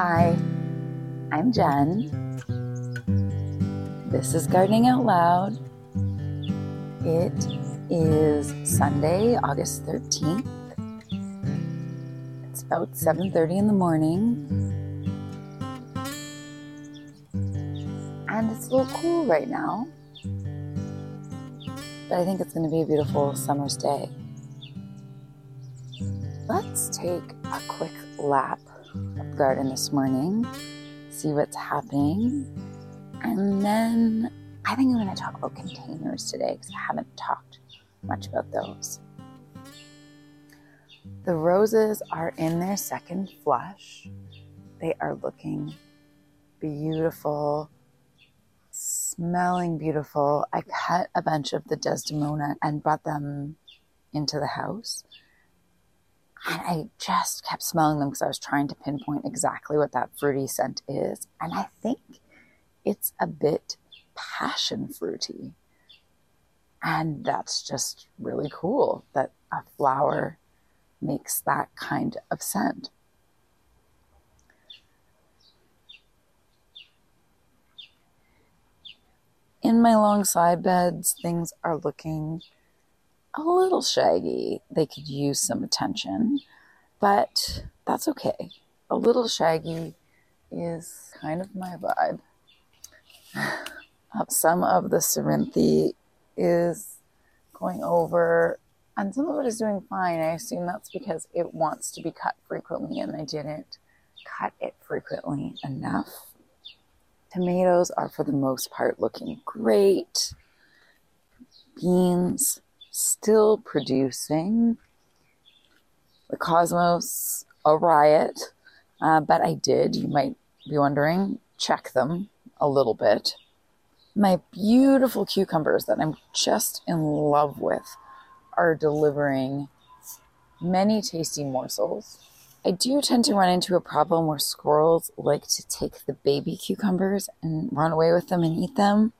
Hi, I'm Jen. This is Gardening Out Loud. It is Sunday, August 13th. It's about 7:30 in the morning. And it's a little cool right now. But I think it's going to be a beautiful summer's day. Let's take a quick lap garden this morning, see what's happening, and then I think I'm going to talk about containers today because I haven't talked much about those. The roses are in their second flush. They are looking beautiful, smelling beautiful. I cut a bunch of the Desdemona and brought them into the house. And I just kept smelling them because I was trying to pinpoint exactly what that fruity scent is. And I think it's a bit passion fruity. And that's just really cool that a flower makes that kind of scent. In my long side beds, things are looking a little shaggy. They could use some attention, but that's okay. A little shaggy is kind of my vibe. Uh, some of the Cerinthe is going over, and some of it is doing fine. I assume that's because it wants to be cut frequently, and I didn't cut it frequently enough. Tomatoes are, for the most part, looking great. Beans still producing. The Cosmos, a riot. Uh, but I did, you might be wondering, check them a little bit. My beautiful cucumbers that I'm just in love with are delivering many tasty morsels. I do tend to run into a problem where squirrels like to take the baby cucumbers and run away with them and eat them,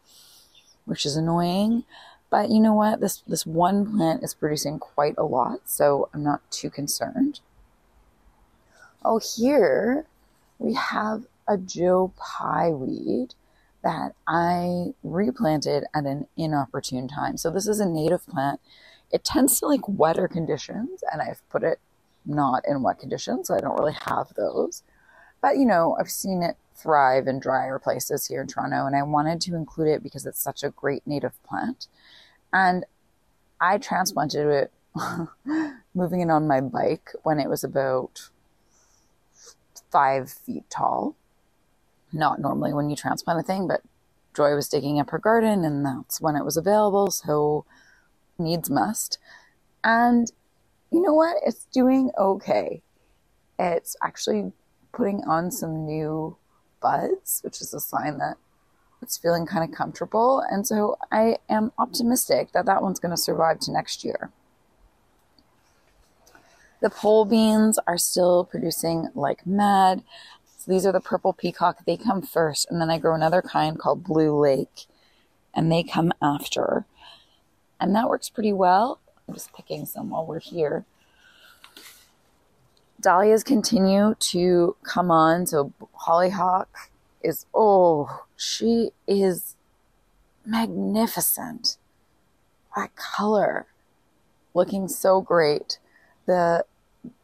which is annoying. But you know what? This this one plant is producing quite a lot, so I'm not too concerned. Oh, here we have a Joe Pye weed that I replanted at an inopportune time. So this is a native plant. It tends to like wetter conditions, and I've put it not in wet conditions, so I don't really have those. But you know, I've seen it thrive in drier places here in Toronto, and I wanted to include it because it's such a great native plant. And I transplanted it moving it on my bike when it was about five feet tall. Not normally when you transplant a thing, but Joy was digging up her garden and that's when it was available, so needs must. And you know what? It's doing okay. It's actually putting on some new buds, which is a sign that it's feeling kind of comfortable. And so I am optimistic that that one's going to survive to next year. The pole beans are still producing like mad. So these are the purple peacock. They come first. And then I grow another kind called Blue Lake, and they come after. And that works pretty well. I'm just picking some while we're here. Dahlias continue to come on. So Hollyhill is, oh, she is magnificent. That color looking so great. The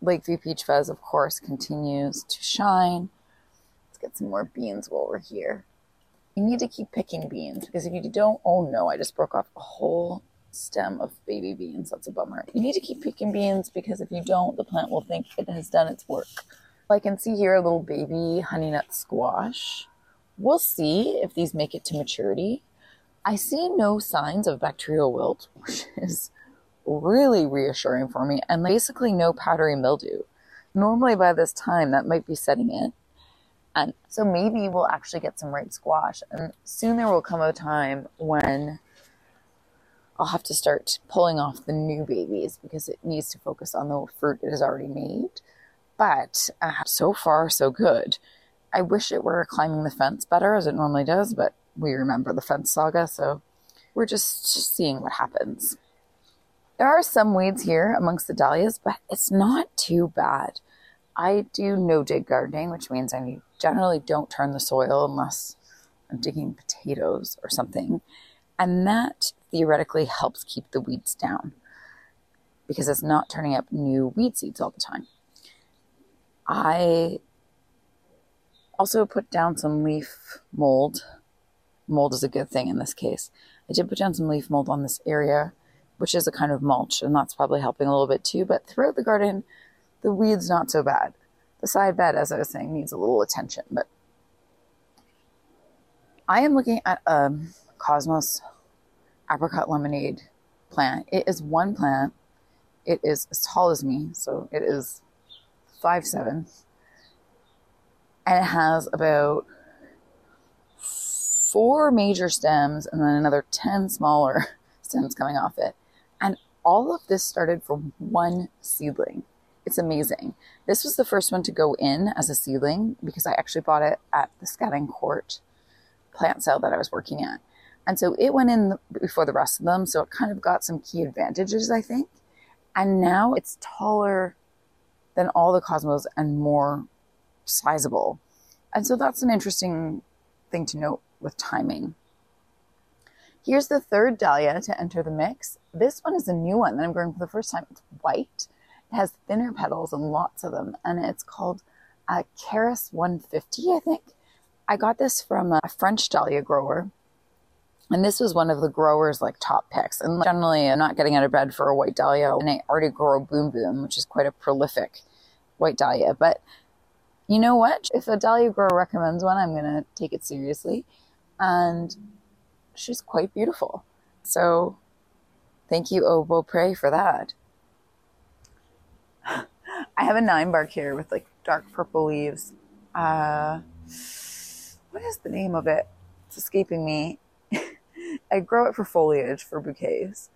Lakeview Peach Fuzz, of course, continues to shine. Let's get some more beans while we're here. You need to keep picking beans because if you don't, oh no, I just broke off a whole stem of baby beans. That's a bummer. You need to keep picking beans because if you don't, the plant will think it has done its work. I can see here a little baby honey nut squash. We'll see if these make it to maturity. I see no signs of bacterial wilt, which is really reassuring for me, and basically no powdery mildew. Normally, by this time, that might be setting in. And so maybe we'll actually get some ripe squash. And soon there will come a time when I'll have to start pulling off the new babies because it needs to focus on the fruit it has already made. But uh, so far, so good. I wish it were climbing the fence better as it normally does, but we remember the fence saga, so we're just seeing what happens. There are some weeds here amongst the dahlias, but it's not too bad. I do no dig gardening, which means I generally don't turn the soil unless I'm digging potatoes or something. And that theoretically helps keep the weeds down because it's not turning up new weed seeds all the time. I also put down some leaf mold. Mold is a good thing in this case. I did put down some leaf mold on this area, which is a kind of mulch, and that's probably helping a little bit too. But throughout the garden, the weeds not so bad. The side bed, as I was saying, needs a little attention, but I am looking at a Cosmos apricot lemonade plant. It is one plant. It is as tall as me, so it is five seven, and it has about four major stems and then another ten smaller stems coming off it. And all of this started from one seedling. It's amazing. This was the first one to go in as a seedling because I actually bought it at the Scadding Court plant sale that I was working at. And so it went in before the rest of them. So it kind of got some key advantages, I think. And now it's taller than all the Cosmos and more sizable. And so that's an interesting thing to note with timing. Here's the third dahlia to enter the mix. This one is a new one that I'm growing for the first time. It's white. It has thinner petals and lots of them, and it's called uh, a Karras 150, I think. I got this from a French dahlia grower. And this was one of the growers' like top picks. And generally, I'm not getting out of bed for a white dahlia. And I already grow Boom Boom, which is quite a prolific white dahlia. But you know what? If a dahlia grower recommends one, I'm going to take it seriously. And she's quite beautiful. So thank you, Au Beaupré, for that. I have a nine bark here with like dark purple leaves. Uh, what is the name of it? It's escaping me. I grow it for foliage for bouquets.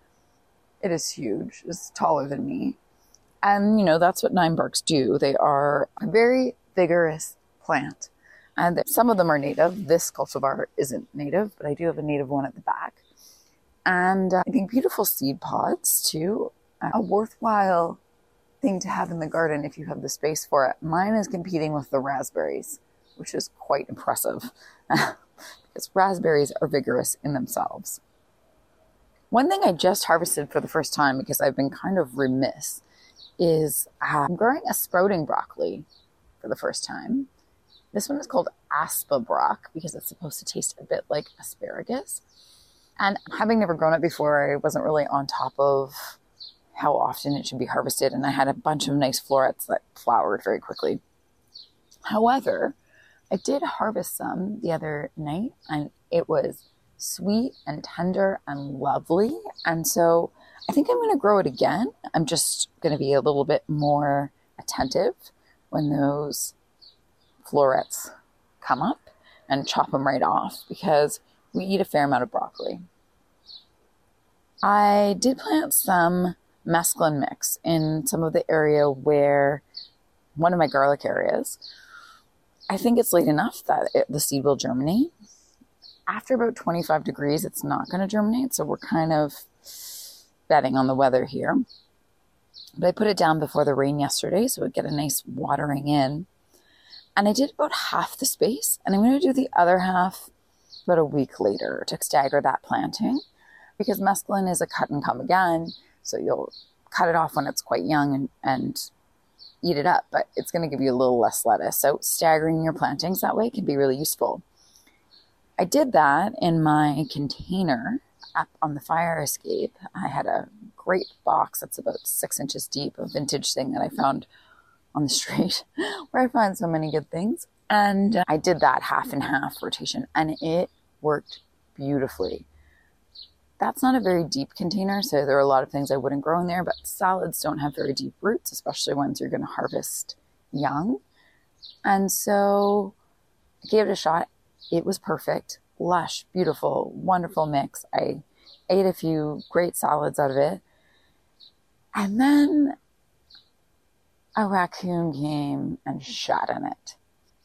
It is huge. It's taller than me. And, you know, that's what nine barks do. They are a very vigorous plant. And some of them are native. This cultivar isn't native, but I do have a native one at the back. And uh, I think beautiful seed pods too. A worthwhile thing to have in the garden if you have the space for it. Mine is competing with the raspberries which is quite impressive because raspberries are vigorous in themselves. One thing I just harvested for the first time because I've been kind of remiss is uh, I'm growing a sprouting broccoli for the first time. This one is called Aspabroc because it's supposed to taste a bit like asparagus. And having never grown it before, I wasn't really on top of how often it should be harvested. And I had a bunch of nice florets that flowered very quickly. However, I did harvest some the other night and it was sweet and tender and lovely. And so I think I'm going to grow it again. I'm just going to be a little bit more attentive when those florets come up and chop them right off because we eat a fair amount of broccoli. I did plant some mesclun mix in some of the area where one of my garlic areas I think it's late enough that it, the seed will germinate. After about 25 degrees, it's not going to germinate. So we're kind of betting on the weather here. But I put it down before the rain yesterday so it get a nice watering in. And I did about half the space. And I'm going to do the other half about a week later to stagger that planting because mesclun is a cut and come again. So you'll cut it off when it's quite young and, and eat it up, but it's going to give you a little less lettuce. So staggering your plantings that way can be really useful. I did that in my container up on the fire escape. I had a great box that's about six inches deep, a vintage thing that I found on the street where I find so many good things. And I did that half and half rotation and it worked beautifully. That's not a very deep container, so there are a lot of things I wouldn't grow in there, but salads don't have very deep roots, especially ones you're going to harvest young. And so I gave it a shot. It was perfect, lush, beautiful, wonderful mix. I ate a few great salads out of it. And then a raccoon came and shot in it.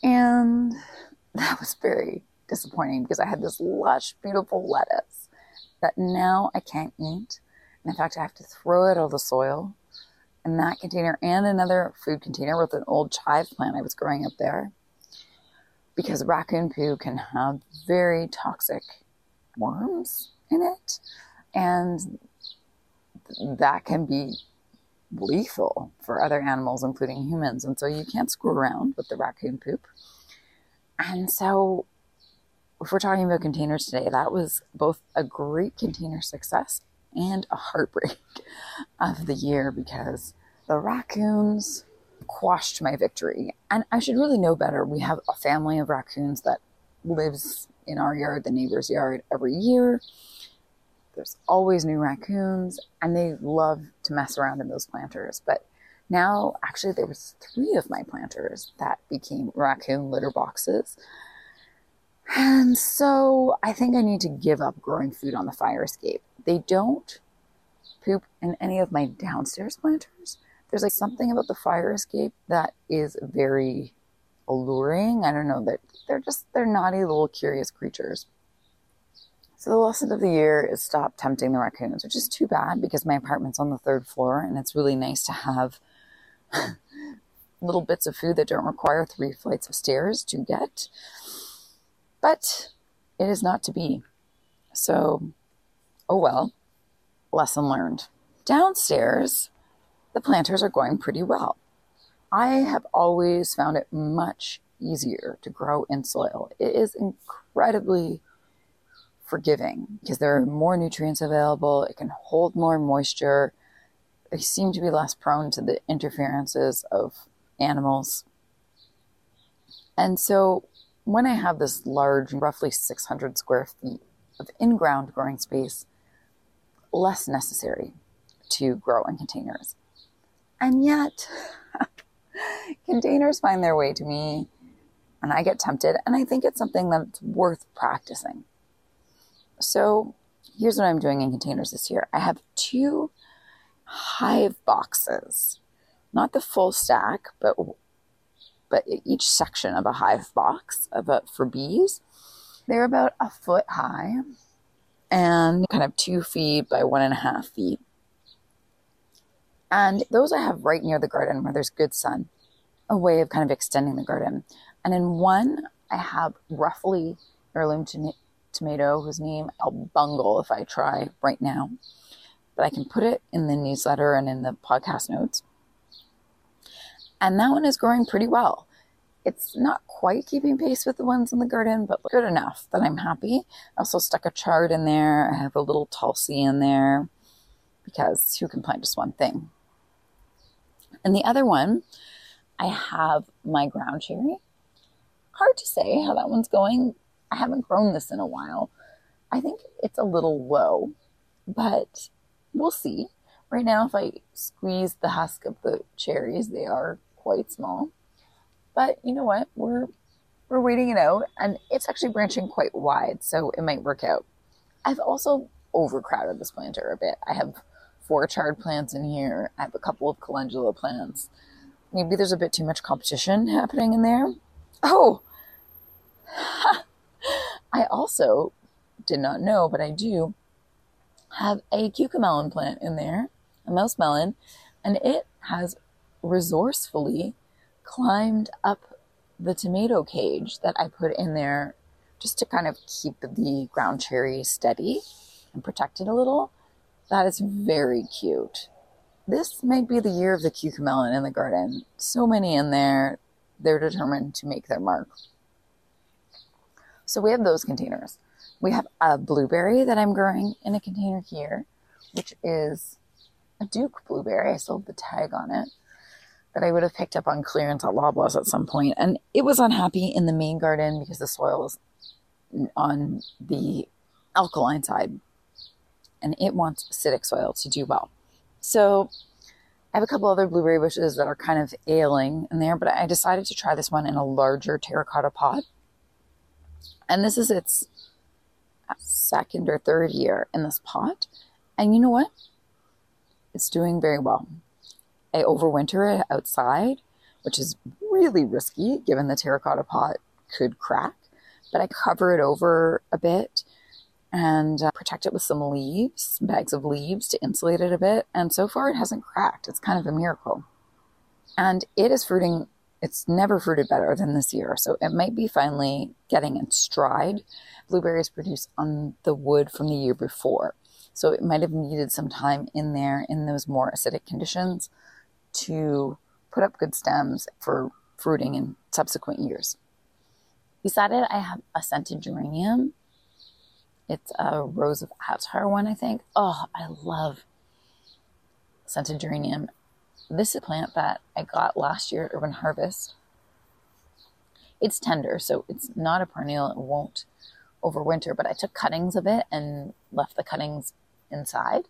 And that was very disappointing because I had this lush, beautiful lettuce that now I can't eat. And in fact, I have to throw it all the soil in that container and another food container with an old chive plant I was growing up there. Because raccoon poo can have very toxic worms in it and that can be lethal for other animals including humans. And so you can't screw around with the raccoon poop. And so if we're talking about containers today that was both a great container success and a heartbreak of the year because the raccoons quashed my victory. And I should really know better. We have a family of raccoons that lives in our yard, the neighbor's yard, every year. There's always new raccoons, and they love to mess around in those planters. But now, actually, there was three of my planters that became raccoon litter boxes. And so I think I need to give up growing food on the fire escape. They don't poop in any of my downstairs planters. There's like something about the fire escape that is very alluring. I don't know that they're just they're naughty little curious creatures. So the lesson of the year is stop tempting the raccoons, which is too bad because my apartment's on the third floor and it's really nice to have little bits of food that don't require three flights of stairs to get. But it is not to be. So oh well, lesson learned. Downstairs, the planters are going pretty well. I have always found it much easier to grow in soil. It is incredibly forgiving because there are more nutrients available, it can hold more moisture. They seem to be less prone to the interferences of animals. And so when I have this large, roughly 600 square feet of in ground growing space, less necessary to grow in containers. And yet, containers find their way to me and I get tempted, and I think it's something that's worth practicing. So, here's what I'm doing in containers this year I have two hive boxes, not the full stack, but but each section of a hive box about for bees. They're about a foot high and kind of two feet by one and a half feet. And those I have right near the garden where there's good sun, a way of kind of extending the garden. And in one, I have roughly heirloom to- tomato, whose name I'll bungle if I try right now. But I can put it in the newsletter and in the podcast notes. And that one is growing pretty well. It's not quite keeping pace with the ones in the garden, but good enough that I'm happy. I also stuck a chard in there. I have a little tulsi in there because who can plant just one thing? And the other one, I have my ground cherry. Hard to say how that one's going. I haven't grown this in a while. I think it's a little low, but we'll see. Right now, if I squeeze the husk of the cherries, they are quite small. But you know what? We're we're waiting it out and it's actually branching quite wide, so it might work out. I've also overcrowded this planter a bit. I have four chard plants in here. I have a couple of calendula plants. Maybe there's a bit too much competition happening in there. Oh, I also did not know, but I do have a cucamelon plant in there, a mouse melon, and it has resourcefully climbed up the tomato cage that I put in there just to kind of keep the ground cherry steady and protect it a little. That is very cute. This might be the year of the cucamelon in the garden. So many in there, they're determined to make their mark. So we have those containers. We have a blueberry that I'm growing in a container here, which is a Duke blueberry. I have the tag on it that I would have picked up on clearance at Loblaws at some point. And it was unhappy in the main garden because the soil is on the alkaline side and it wants acidic soil to do well. So I have a couple other blueberry bushes that are kind of ailing in there, but I decided to try this one in a larger terracotta pot. And this is its second or third year in this pot. And you know what? It's doing very well. I overwinter it outside, which is really risky given the terracotta pot could crack, but I cover it over a bit and uh, protect it with some leaves, bags of leaves to insulate it a bit. And so far, it hasn't cracked. It's kind of a miracle. And it is fruiting, it's never fruited better than this year. So it might be finally getting its stride. Blueberries produce on the wood from the year before. So it might have needed some time in there in those more acidic conditions to put up good stems for fruiting in subsequent years. Beside it, I have a scented geranium. It's a Rose of Attar one, I think. Oh, I love scented geranium. This is a plant that I got last year at Urban Harvest. It's tender, so it's not a perennial. It won't overwinter, but I took cuttings of it and left the cuttings inside.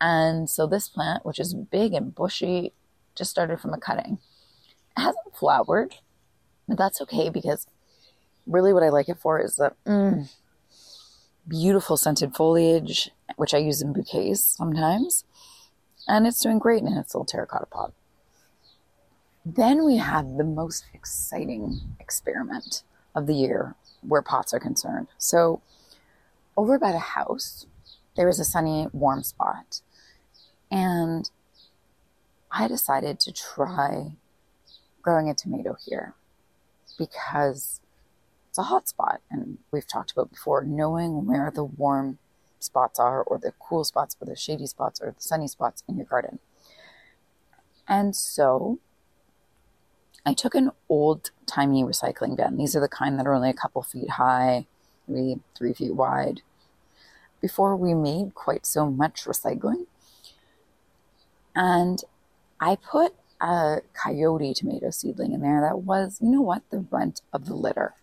And so this plant, which is big and bushy, just started from a cutting. It hasn't flowered, but that's okay because really what I like it for is the mm, beautiful scented foliage, which I use in bouquets sometimes. And it's doing great in its little terracotta pot. Then we have the most exciting experiment of the year where pots are concerned. So, over by the house, there was a sunny, warm spot. And I decided to try growing a tomato here because it's a hot spot. And we've talked about before knowing where the warm spots are, or the cool spots, or the shady spots, or the sunny spots in your garden. And so I took an old timey recycling bin. These are the kind that are only a couple feet high, maybe three feet wide. Before we made quite so much recycling. And I put a coyote tomato seedling in there that was, you know what, the runt of the litter.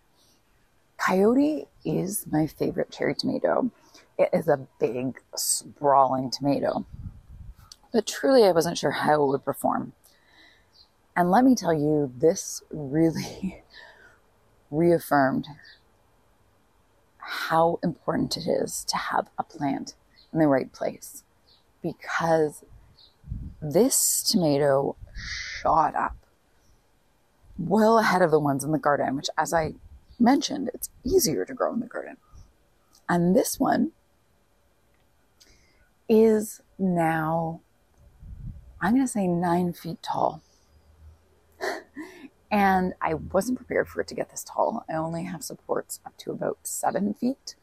Coyote is my favorite cherry tomato. It is a big, sprawling tomato. But truly, I wasn't sure how it would perform. And let me tell you, this really reaffirmed how important it is to have a plant in the right place because this tomato shot up well ahead of the ones in the garden, which, as I mentioned, it's easier to grow in the garden. And this one is now, I'm going to say nine feet tall. and I wasn't prepared for it to get this tall. I only have supports up to about seven feet.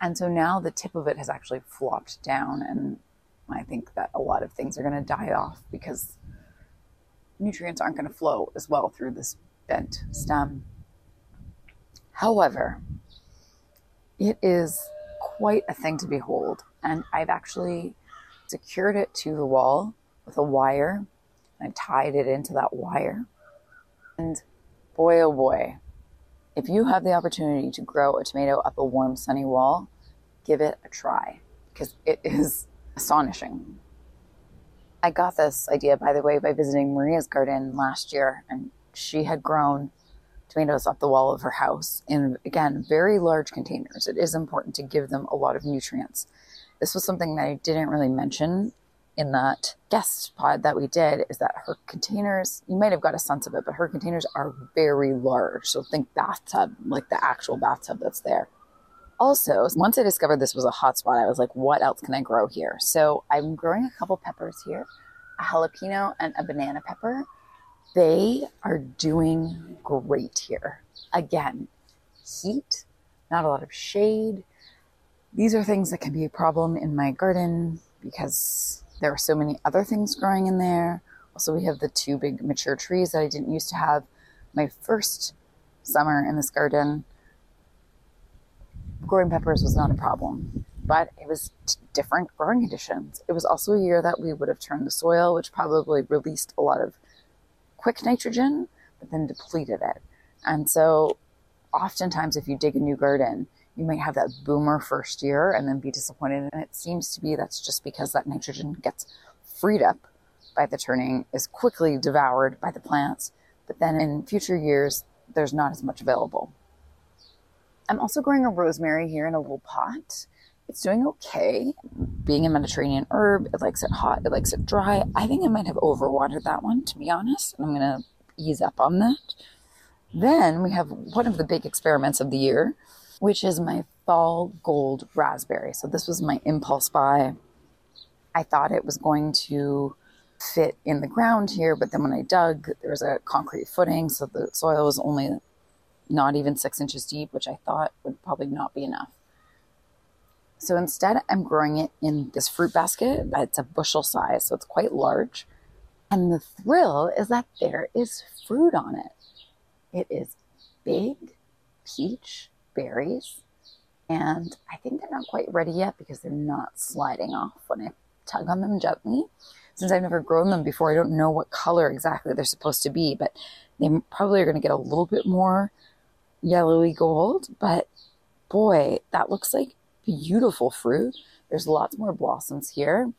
And so now the tip of it has actually flopped down. And I think that a lot of things are going to die off because nutrients aren't going to flow as well through this bent stem. However, it is quite a thing to behold. And I've actually secured it to the wall with a wire. I've tied it into that wire. And boy, oh boy, if you have the opportunity to grow a tomato up a warm, sunny wall, give it a try because it is astonishing. I got this idea, by the way, by visiting Maria's garden last year, and she had grown tomatoes up the wall of her house in, again, very large containers. It is important to give them a lot of nutrients. This was something that I didn't really mention in that guest pod that we did is that her containers, you might have got a sense of it, but her containers are very large. So think bathtub, like the actual bathtub that's there. Also, once I discovered this was a hotspot, I was like, what else can I grow here? So I'm growing a couple peppers here, a jalapeno and a banana pepper. They are doing great here. Again, heat, not a lot of shade. These are things that can be a problem in my garden because there are so many other things growing in there. Also, we have the two big mature trees that I didn't used to have my first summer in this garden. Growing peppers was not a problem, but it was t- different growing conditions. It was also a year that we would have turned the soil, which probably released a lot of quick nitrogen, but then depleted it. And so, oftentimes, if you dig a new garden, you might have that boomer first year and then be disappointed. And it seems to be that's just because that nitrogen gets freed up by the turning, is quickly devoured by the plants. But then in future years, there's not as much available. I'm also growing a rosemary here in a little pot. It's doing okay. Being a Mediterranean herb, it likes it hot, it likes it dry. I think I might have overwatered that one, to be honest. And I'm going to ease up on that. Then we have one of the big experiments of the year, which is my fall gold raspberry. So this was my impulse buy. I thought it was going to fit in the ground here, but then when I dug, there was a concrete footing, so the soil was only not even six inches deep, which I thought would probably not be enough. So instead, I'm growing it in this fruit basket. It's a bushel size, so it's quite large. And the thrill is that there is fruit on it. It is big peach berries, and I think they're not quite ready yet because they're not sliding off when I tug on them gently. Since I've never grown them before, I don't know what color exactly they're supposed to be, but they probably are going to get a little bit more yellowy gold. But boy, that looks like beautiful fruit. There's lots more blossoms here.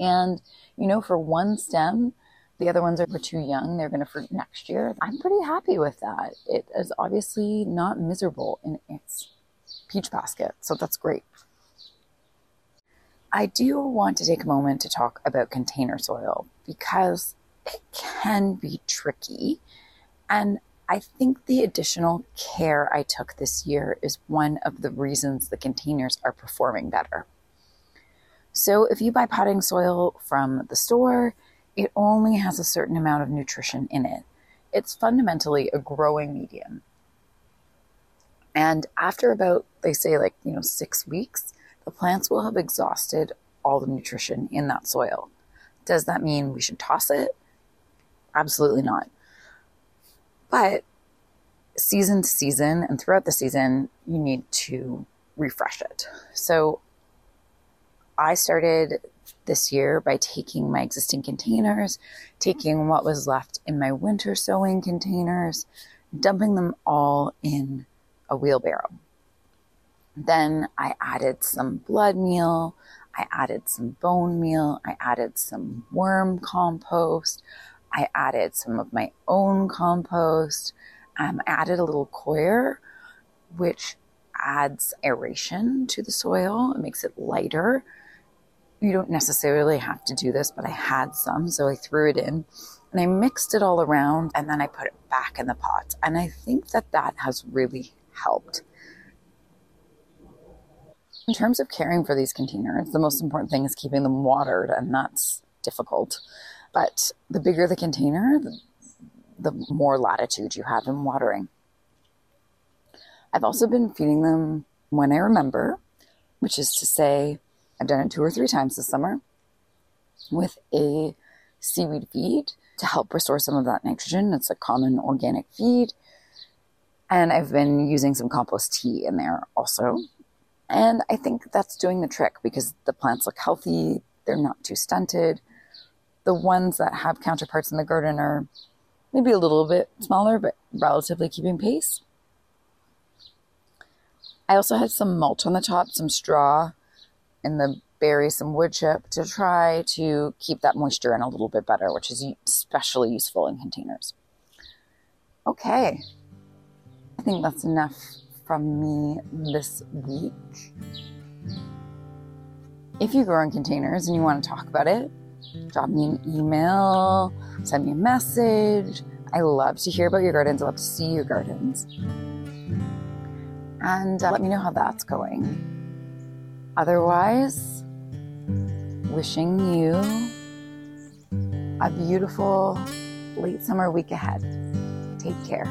And, you know, for one stem, the other ones are too young. They're going to fruit next year. I'm pretty happy with that. It is obviously not miserable in its peach basket. So that's great. I do want to take a moment to talk about container soil because it can be tricky. And I think the additional care I took this year is one of the reasons the containers are performing better. So, if you buy potting soil from the store, it only has a certain amount of nutrition in it. It's fundamentally a growing medium. And after about, they say, like, you know, six weeks, the plants will have exhausted all the nutrition in that soil. Does that mean we should toss it? Absolutely not. But season to season and throughout the season, you need to refresh it. So I started this year by taking my existing containers, taking what was left in my winter sowing containers, dumping them all in a wheelbarrow. Then I added some blood meal, I added some bone meal, I added some worm compost, I added some of my own compost. Um, I added a little coir, which adds aeration to the soil. It makes it lighter. You don't necessarily have to do this, but I had some, so I threw it in and I mixed it all around and then I put it back in the pot. And I think that that has really helped. In terms of caring for these containers, the most important thing is keeping them watered, and that's difficult. But the bigger the container, the, more latitude you have in watering. I've also been feeding them when I remember, which is to say, I've done it two or three times this summer with a seaweed feed to help restore some of that nitrogen. It's a common organic feed. And I've been using some compost tea in there also. And I think that's doing the trick because the plants look healthy, they're not too stunted, the ones that have counterparts in the garden are maybe a little bit smaller, but relatively keeping pace. I also had some mulch on the top, some straw, and the berry, some wood chip to try to keep that moisture in a little bit better, which is especially useful in containers. Okay, I think that's enough from me this week. If you grow in containers and you want to talk about it, drop me an email, send me a message. I love to hear about your gardens. I love to see your gardens. And uh, let me know how that's going. Otherwise, wishing you a beautiful late summer week ahead. Take care.